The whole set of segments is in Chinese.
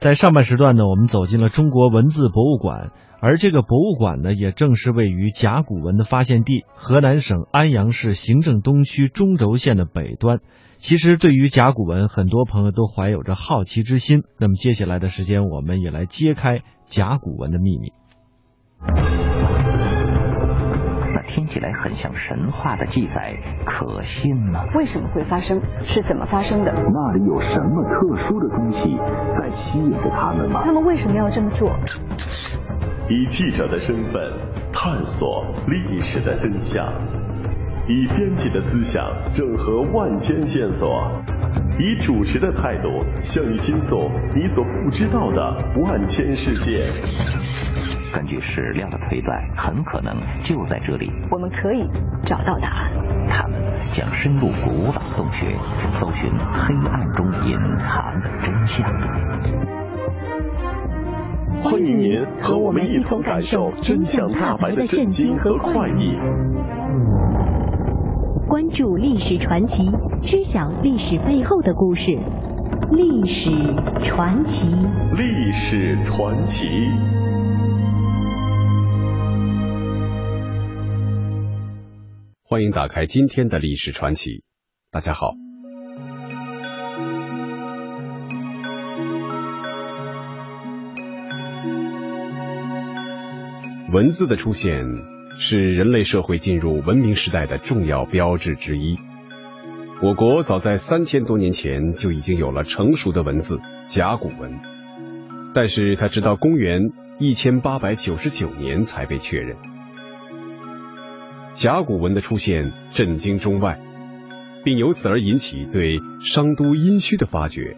在上半时段呢，我们走进了中国文字博物馆，而这个博物馆呢，也正是位于甲骨文的发现地河南省安阳市行政东区中轴线的北端。其实，对于甲骨文，很多朋友都怀有着好奇之心。那么，接下来的时间，我们也来揭开甲骨文的秘密。那听起来很像神话的记载，可信吗？为什么会发生？是怎么发生的？那里有什么特殊的东西在吸引着他们吗？他们为什么要这么做？以记者的身份探索历史的真相。以编辑的思想整合万千线索，以主持的态度向你倾诉你所不知道的万千世界。根据史料的推断，很可能就在这里，我们可以找到答案。他们将深入古老洞穴，搜寻黑暗中隐藏的真相。欢迎您和我们一同感受真相大白的震惊和快意。关注历史传奇，知晓历史背后的故事。历史传奇，历史传奇。欢迎打开今天的历史传奇。大家好，文字的出现。是人类社会进入文明时代的重要标志之一。我国早在三千多年前就已经有了成熟的文字甲骨文，但是它直到公元一千八百九十九年才被确认。甲骨文的出现震惊中外，并由此而引起对商都殷墟的发掘，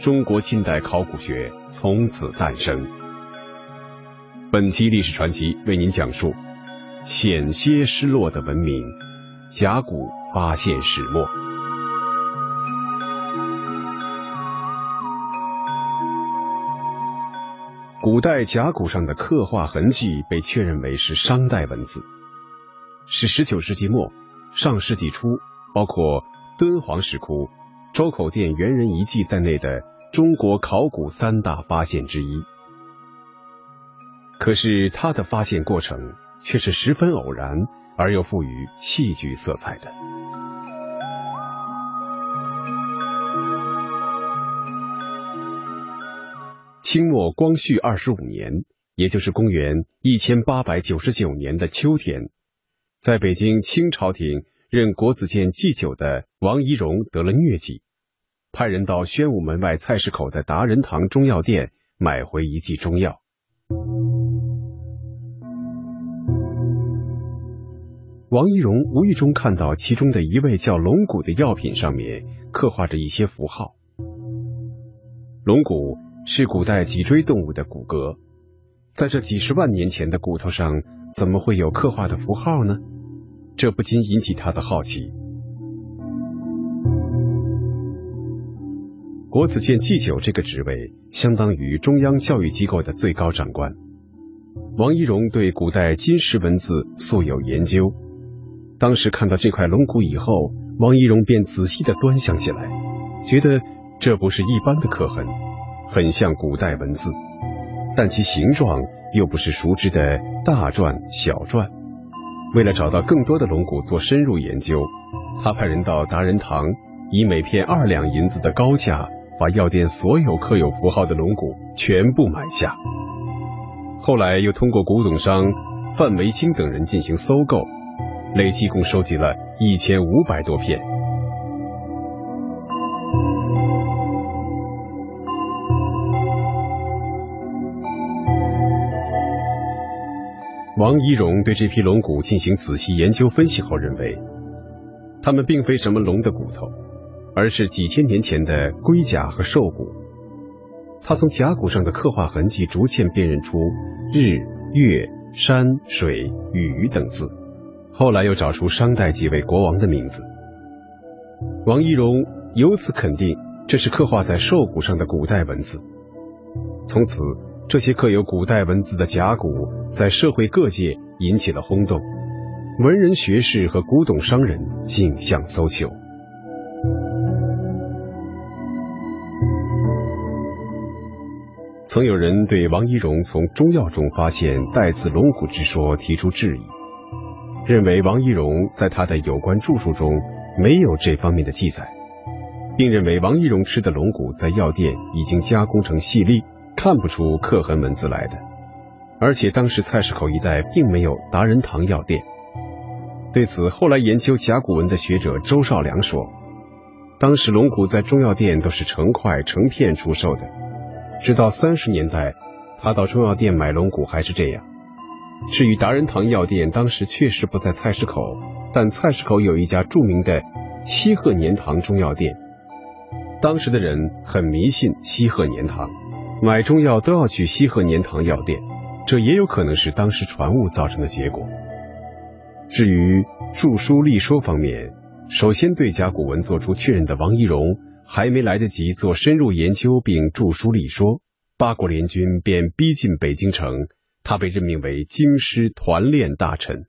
中国近代考古学从此诞生。本期历史传奇为您讲述。险些失落的文明，甲骨发现始末。古代甲骨上的刻画痕迹被确认为是商代文字，是十九世纪末、上世纪初，包括敦煌石窟、周口店猿人遗迹在内的中国考古三大发现之一。可是，它的发现过程。却是十分偶然而又富于戏剧色彩的。清末光绪二十五年，也就是公元一千八百九十九年的秋天，在北京清朝廷任国子监祭酒的王懿荣得了疟疾，派人到宣武门外菜市口的达仁堂中药店买回一剂中药。王懿荣无意中看到其中的一味叫龙骨的药品上面刻画着一些符号。龙骨是古代脊椎动物的骨骼，在这几十万年前的骨头上，怎么会有刻画的符号呢？这不禁引起他的好奇。国子监祭酒这个职位，相当于中央教育机构的最高长官。王懿荣对古代金石文字素有研究。当时看到这块龙骨以后，王懿荣便仔细的端详起来，觉得这不是一般的刻痕，很像古代文字，但其形状又不是熟知的大篆、小篆。为了找到更多的龙骨做深入研究，他派人到达仁堂，以每片二两银子的高价，把药店所有刻有符号的龙骨全部买下。后来又通过古董商范维清等人进行搜购。累计共收集了一千五百多片。王懿荣对这批龙骨进行仔细研究分析后认为，它们并非什么龙的骨头，而是几千年前的龟甲和兽骨。他从甲骨上的刻画痕迹逐渐辨认出日、月、山、水、雨等字。后来又找出商代几位国王的名字，王懿荣由此肯定这是刻画在兽骨上的古代文字。从此，这些刻有古代文字的甲骨在社会各界引起了轰动，文人学士和古董商人竞相搜求。曾有人对王一荣从中药中发现带刺龙骨之说提出质疑，认为王一荣在他的有关著述中没有这方面的记载，并认为王一荣吃的龙骨在药店已经加工成细粒，看不出刻痕文字来的。而且当时菜市口一带并没有达仁堂药店。对此，后来研究甲骨文的学者周少良说，当时龙骨在中药店都是成块成片出售的。直到三十年代，他到中药店买龙骨还是这样。至于达仁堂药店，当时确实不在菜市口，但菜市口有一家著名的西鹤年堂中药店。当时的人很迷信西鹤年堂，买中药都要去西鹤年堂药店，这也有可能是当时传误造成的结果。至于著书立说方面，首先对甲骨文做出确认的王懿荣。还没来得及做深入研究并著书立说，八国联军便逼近北京城，他被任命为京师团练大臣。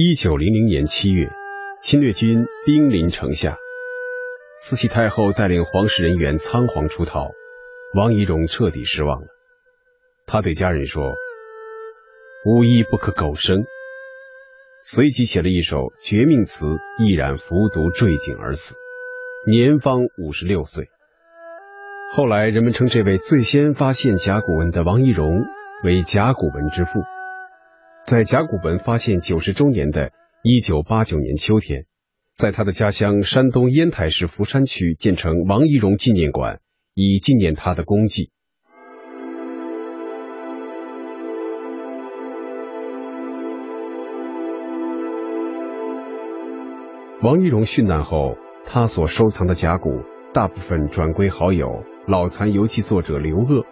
一九零零年七月，侵略军兵临城下，慈禧太后带领皇室人员仓皇出逃，王懿荣彻底失望了。他对家人说。无一不可苟生，随即写了一首绝命词，毅然服毒坠井而死，年方五十六岁。后来人们称这位最先发现甲骨文的王懿荣为甲骨文之父。在甲骨文发现九十周年的一九八九年秋天，在他的家乡山东烟台市福山区建成王懿荣纪念馆，以纪念他的功绩。王懿荣殉难后，他所收藏的甲骨大部分转归好友老残游记作者刘鄂。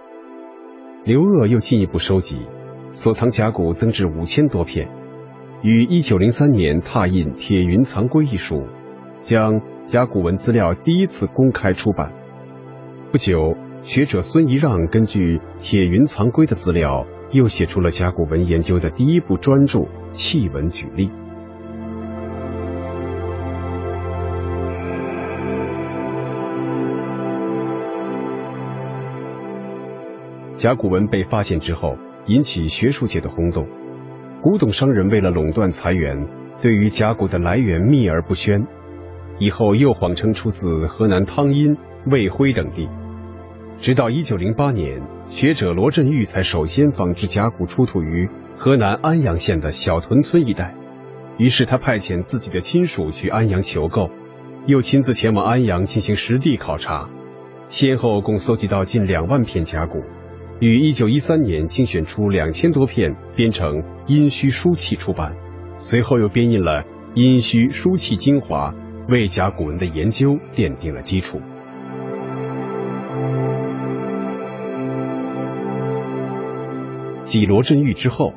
刘鄂又进一步收集，所藏甲骨增至五千多片，于一九零三年拓印《铁云藏龟》一书，将甲骨文资料第一次公开出版。不久，学者孙仪让根据《铁云藏龟》的资料，又写出了甲骨文研究的第一部专著《契文举例》。甲骨文被发现之后，引起学术界的轰动。古董商人为了垄断财源，对于甲骨的来源秘而不宣。以后又谎称出自河南汤阴、卫辉等地。直到一九零八年，学者罗振玉才首先仿制甲骨出土于河南安阳县的小屯村一带。于是他派遣自己的亲属去安阳求购，又亲自前往安阳进行实地考察，先后共搜集到近两万片甲骨。于一九一三年精选出两千多片，编成《殷墟书契》出版。随后又编印了《殷墟书契精华》，为甲骨文的研究奠定了基础。继罗振玉之后，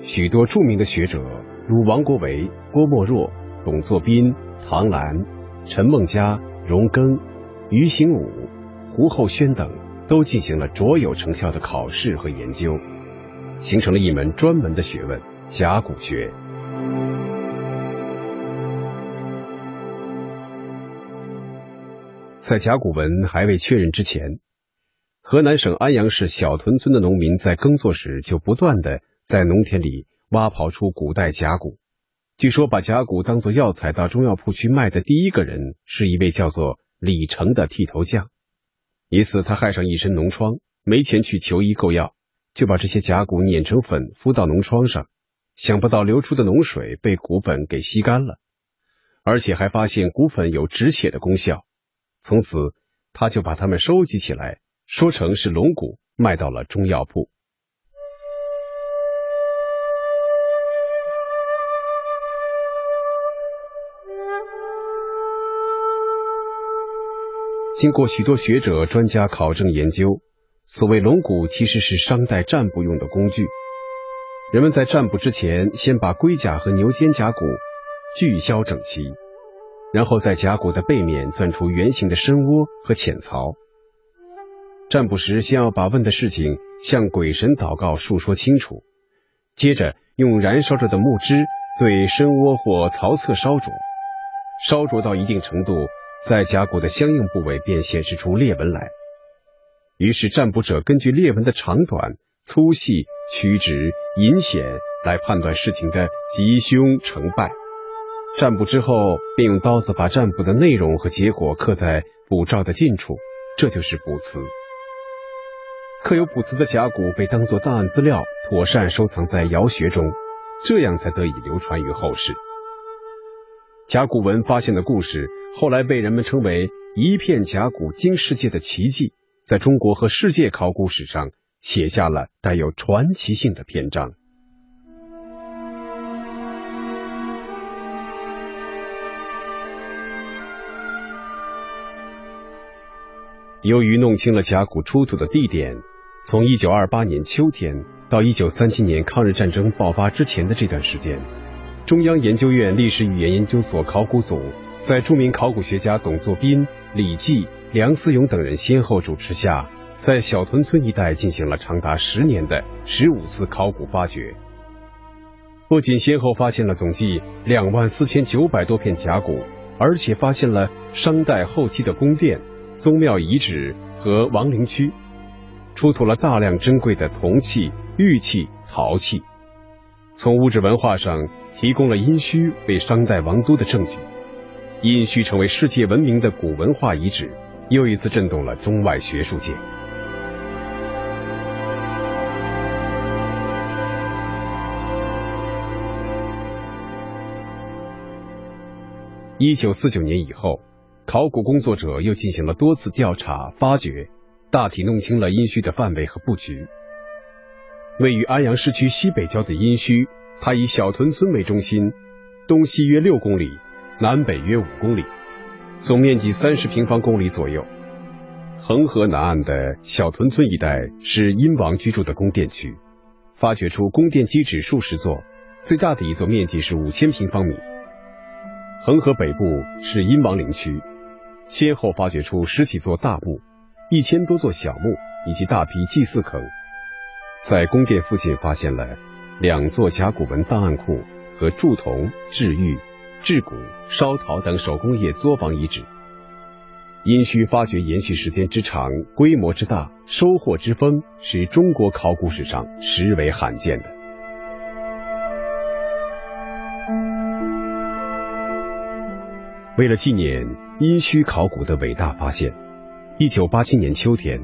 许多著名的学者，如王国维、郭沫若、董作宾、唐兰、陈梦家、荣庚、于行武、胡厚轩等。都进行了卓有成效的考试和研究，形成了一门专门的学问——甲骨学。在甲骨文还未确认之前，河南省安阳市小屯村的农民在耕作时就不断的在农田里挖刨出古代甲骨。据说，把甲骨当作药材到中药铺去卖的第一个人，是一位叫做李成的剃头匠。一次，他害上一身脓疮，没钱去求医购药，就把这些甲骨碾成粉敷到脓疮上。想不到流出的脓水被骨粉给吸干了，而且还发现骨粉有止血的功效。从此，他就把它们收集起来，说成是龙骨，卖到了中药铺。经过许多学者专家考证研究，所谓龙骨其实是商代占卜用的工具。人们在占卜之前，先把龟甲和牛肩胛骨锯削整齐，然后在甲骨的背面钻出圆形的深窝和浅槽。占卜时，先要把问的事情向鬼神祷告述说清楚，接着用燃烧着的木枝对深窝或槽侧烧灼，烧灼到一定程度，在甲骨的相应部位便显示出裂纹来。于是占卜者根据裂纹的长短、粗细、曲直、隐显来判断事情的吉凶成败。占卜之后，便用刀子把占卜的内容和结果刻在卜照的近处，这就是卜辞。刻有卜辞的甲骨被当作档案资料，妥善收藏在窑穴中，这样才得以流传于后世。甲骨文发现的故事，后来被人们称为一片甲骨惊世界的奇迹，在中国和世界考古史上写下了带有传奇性的篇章。由于弄清了甲骨出土的地点，从一九二八年秋天到一九三七年抗日战争爆发之前的这段时间。中央研究院历史语言研究所考古组在著名考古学家董作宾、李济、梁思永等人先后主持下，在小屯村一带进行了长达十年的十五次考古发掘。不仅先后发现了总计两万四千九百多片甲骨，而且发现了商代后期的宫殿、宗庙遗址和王陵区，出土了大量珍贵的铜器、玉器、陶器。从物质文化上。提供了殷墟为商代王都的证据，殷墟成为世界闻名的古文化遗址，又一次震动了中外学术界。一九四九年以后，考古工作者又进行了多次调查发掘，大体弄清了殷墟的范围和布局。位于安阳市区西北郊的殷墟。它以小屯村为中心，东西约六公里，南北约五公里，总面积三十平方公里左右。恒河南岸的小屯村一带是殷王居住的宫殿区，发掘出宫殿基址数十座，最大的一座面积是五千平方米。恒河北部是殷王陵区，先后发掘出十几座大墓、一千多座小墓以及大批祭祀坑，在宫殿附近发现了。两座甲骨文档案库和铸铜、制玉、制骨、烧陶等手工业作坊遗址，殷墟发掘延续时间之长、规模之大、收获之丰，是中国考古史上实为罕见的。为了纪念殷墟考古的伟大发现，一九八七年秋天，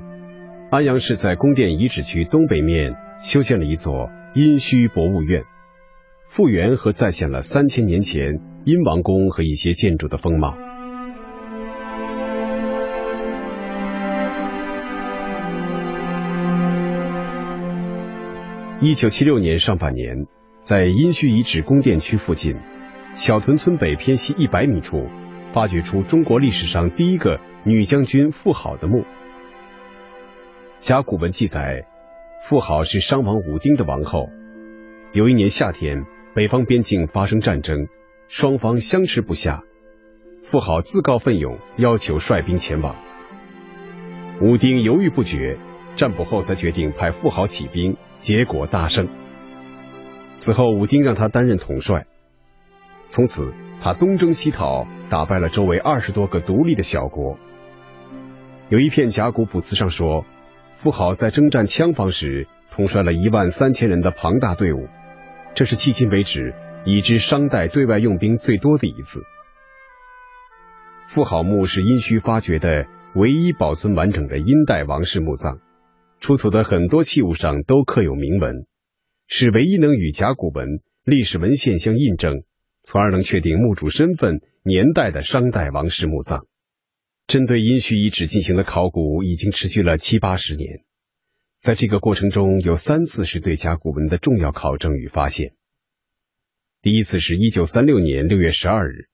安阳市在宫殿遗址区东北面修建了一座。殷墟博物院复原和再现了三千年前殷王宫和一些建筑的风貌。一九七六年上半年，在殷墟遗址宫殿区附近小屯村北偏西一百米处，发掘出中国历史上第一个女将军妇好的墓。甲骨文记载。妇好是商王武丁的王后。有一年夏天，北方边境发生战争，双方相持不下。妇好自告奋勇，要求率兵前往。武丁犹豫不决，占卜后才决定派妇好起兵，结果大胜。此后，武丁让他担任统帅。从此，他东征西讨，打败了周围二十多个独立的小国。有一片甲骨卜辞上说。富豪在征战羌方时，统帅了一万三千人的庞大队伍，这是迄今为止已知商代对外用兵最多的一次。富豪墓是殷墟发掘的唯一保存完整的殷代王室墓葬，出土的很多器物上都刻有铭文，是唯一能与甲骨文历史文献相印证，从而能确定墓主身份年代的商代王室墓葬。针对殷墟遗址进行的考古已经持续了七八十年，在这个过程中有三次是对甲骨文的重要考证与发现。第一次是一九三六年六月十二日，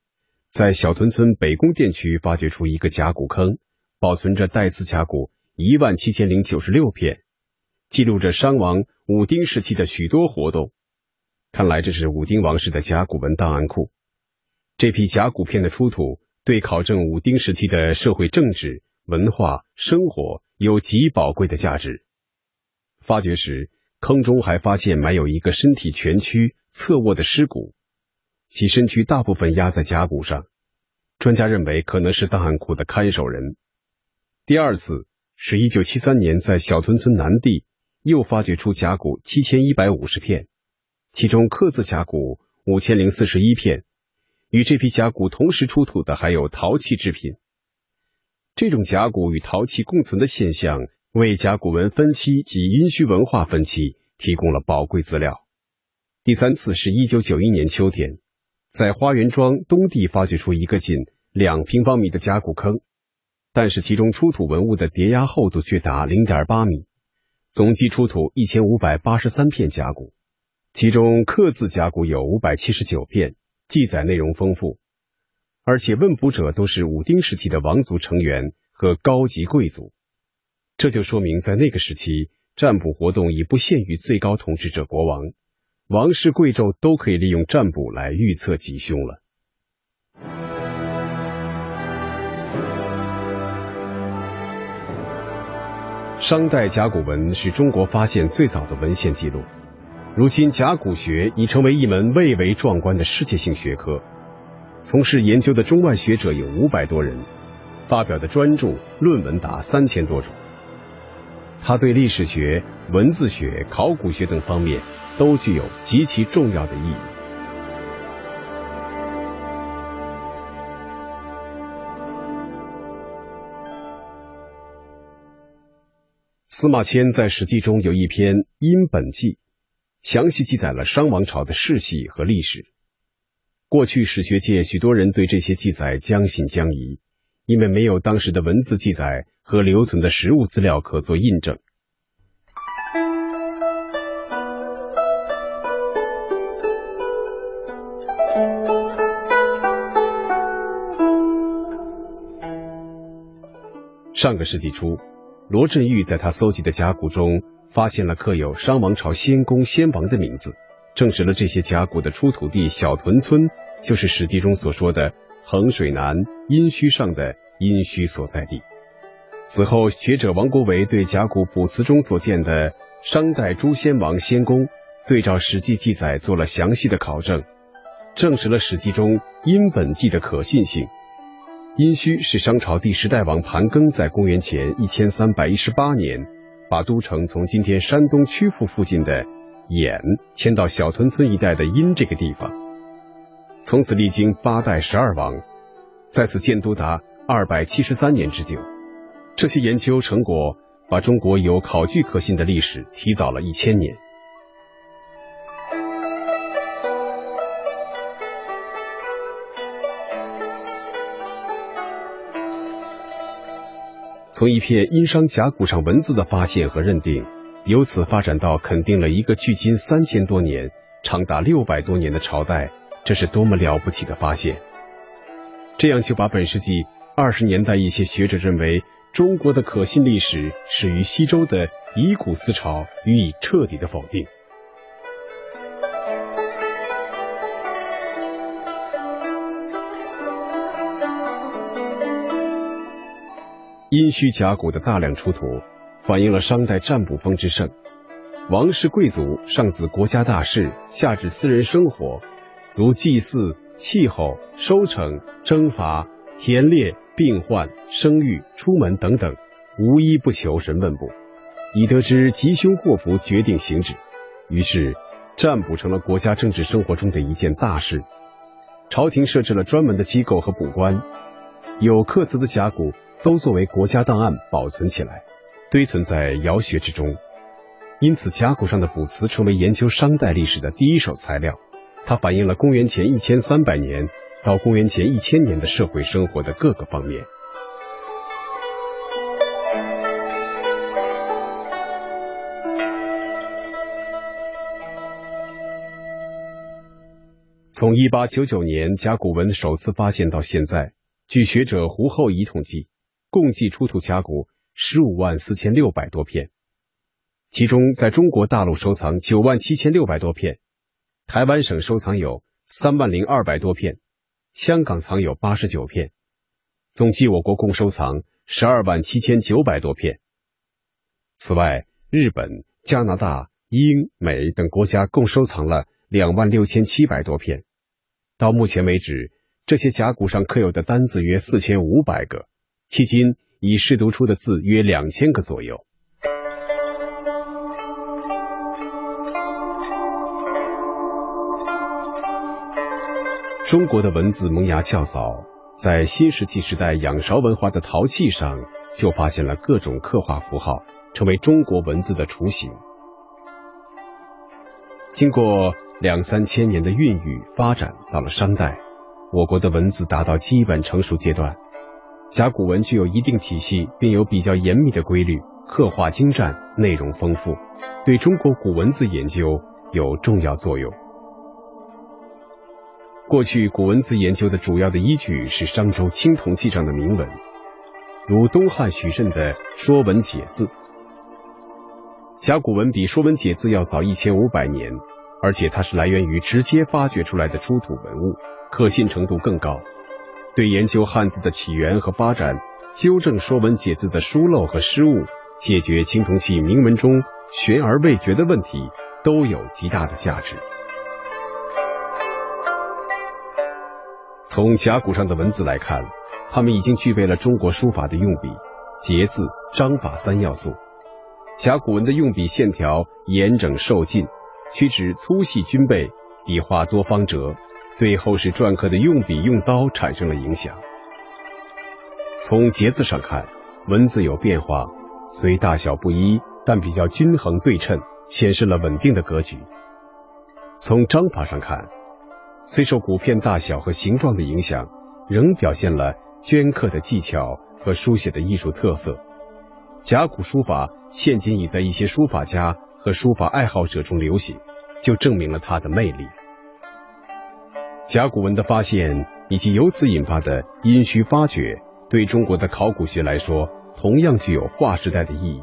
在小屯村北宫殿区发掘出一个甲骨坑，保存着带字甲骨一万七千零九十六片，记录着商王武丁时期的许多活动。看来这是武丁王室的甲骨文档案库。这批甲骨片的出土。对考证武丁时期的社会、政治、文化、生活有极宝贵的价值。发掘时，坑中还发现埋有一个身体蜷曲、侧卧的尸骨，其身躯大部分压在甲骨上。专家认为可能是档案库的看守人。第二次是一九七三年在小屯村南地又发掘出甲骨七千一百五十片，其中刻字甲骨五千零四十一片。与这批甲骨同时出土的还有陶器制品。这种甲骨与陶器共存的现象，为甲骨文分期及殷墟文化分期提供了宝贵资料。第三次是一九九一年秋天，在花园庄东地发掘出一个近两平方米的甲骨坑，但是其中出土文物的叠压厚度却达零点八米，总计出土一千五百八十三片甲骨，其中刻字甲骨有五百七十九片，记载内容丰富。而且问卜者都是武丁时期的王族成员和高级贵族，这就说明在那个时期，占卜活动已不限于最高统治者国王，王室贵胄都可以利用占卜来预测吉凶了。商代甲骨文是中国发现最早的文献记录，如今甲骨学已成为一门蔚为壮观的世界性学科。从事研究的中外学者有五百多人，发表的专著论文达三千多种。他对历史学、文字学、考古学等方面都具有极其重要的意义。司马迁在《史记》中有一篇《殷本纪》，详细记载了商王朝的世系和历史。过去史学界许多人对这些记载将信将疑，因为没有当时的文字记载和留存的实物资料可做印证。上个世纪初，罗振玉在他搜集的甲骨中发现了刻有商王朝先公先王的名字。证实了这些甲骨的出土地小屯村就是《史记》中所说的衡水南殷墟上的殷墟所在地。此后，学者王国维对甲骨卜辞中所见的商代诸先王先公，对照《史记》记载做了详细的考证，证实了《史记》中殷本纪的可信性。殷墟是商朝第十代王盘庚在公元前一千三百一十八年把都城从今天山东曲阜附近的。衍迁到小屯村一带的殷这个地方，从此历经八代十二王，在此建都达二百七十三年之久。这些研究成果把中国有考据可信的历史提早了一千年。从一片殷商甲骨上文字的发现和认定。由此发展到肯定了一个距今三千多年、长达六百多年的朝代，这是多么了不起的发现！这样就把本世纪二十年代一些学者认为中国的可信历史始于西周的以古思潮予以彻底的否定。殷墟甲骨的大量出土。反映了商代占卜风之盛，王室贵族上至国家大事，下至私人生活，如祭祀、气候、收成、征伐、田猎、病患、生育、出门等等，无一不求神问卜，以得知吉凶祸福，决定行止。于是，占卜成了国家政治生活中的一件大事。朝廷设置了专门的机构和卜官，有刻字的甲骨都作为国家档案保存起来。堆存在窑穴之中，因此甲骨上的卜辞成为研究商代历史的第一手材料。它反映了公元前一千三百年到公元前一千年的社会生活的各个方面。从一八九九年甲骨文首次发现到现在，据学者胡厚仪统计，共计出土甲骨。十五万四千六百多片，其中在中国大陆收藏九万七千六百多片，台湾省收藏有三万零二百多片，香港藏有八十九片，总计我国共收藏十二万七千九百多片。此外，日本、加拿大、英、美等国家共收藏了两万六千七百多片。到目前为止，这些甲骨上刻有的单字约四千五百个，迄今已试读出的字约两千个左右。中国的文字萌芽较早，在新石器时代仰韶文化的陶器上就发现了各种刻画符号，成为中国文字的雏形。经过两三千年的孕育发展，到了商代，我国的文字达到基本成熟阶段。甲骨文具有一定体系，并有比较严密的规律，刻画精湛，内容丰富，对中国古文字研究有重要作用。过去古文字研究的主要的依据是商周青铜器上的铭文，如东汉许慎的《说文解字》。甲骨文比《说文解字》要早一千五百年，而且它是来源于直接发掘出来的出土文物，可信程度更高。对研究汉字的起源和发展，纠正《说文解字》的疏漏和失误，解决青铜器铭文中悬而未决的问题，都有极大的价值。从甲骨上的文字来看，它们已经具备了中国书法的用笔、结字、章法三要素。甲骨文的用笔线条严整瘦劲，曲直粗细均备，笔画多方折，对后世篆刻的用笔用刀产生了影响。从结字上看，文字有变化，虽大小不一，但比较均衡对称，显示了稳定的格局。从章法上看，虽受骨片大小和形状的影响，仍表现了镌刻的技巧和书写的艺术特色。甲骨书法现今已在一些书法家和书法爱好者中流行，就证明了它的魅力。甲骨文的发现以及由此引发的殷墟发掘，对中国的考古学来说，同样具有划时代的意义。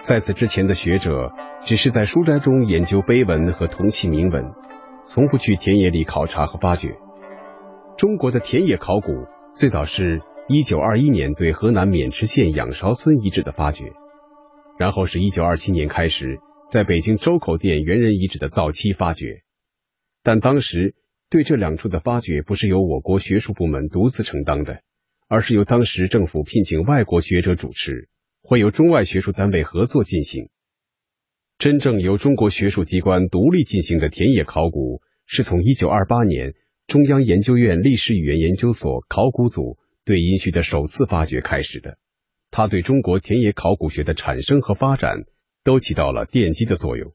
在此之前的学者，只是在书斋中研究碑文和铜器铭文。从不去田野里考察和发掘。中国的田野考古最早是一九二一年对河南渑池县仰韶村遗址的发掘，然后是一九二七年开始在北京周口店猿人遗址的早期发掘。但当时对这两处的发掘不是由我国学术部门独自承担的，而是由当时政府聘请外国学者主持，会由中外学术单位合作进行。真正由中国学术机关独立进行的田野考古，是从一九二八年中央研究院历史语言研究所考古组对殷墟的首次发掘开始的。它对中国田野考古学的产生和发展都起到了奠基的作用。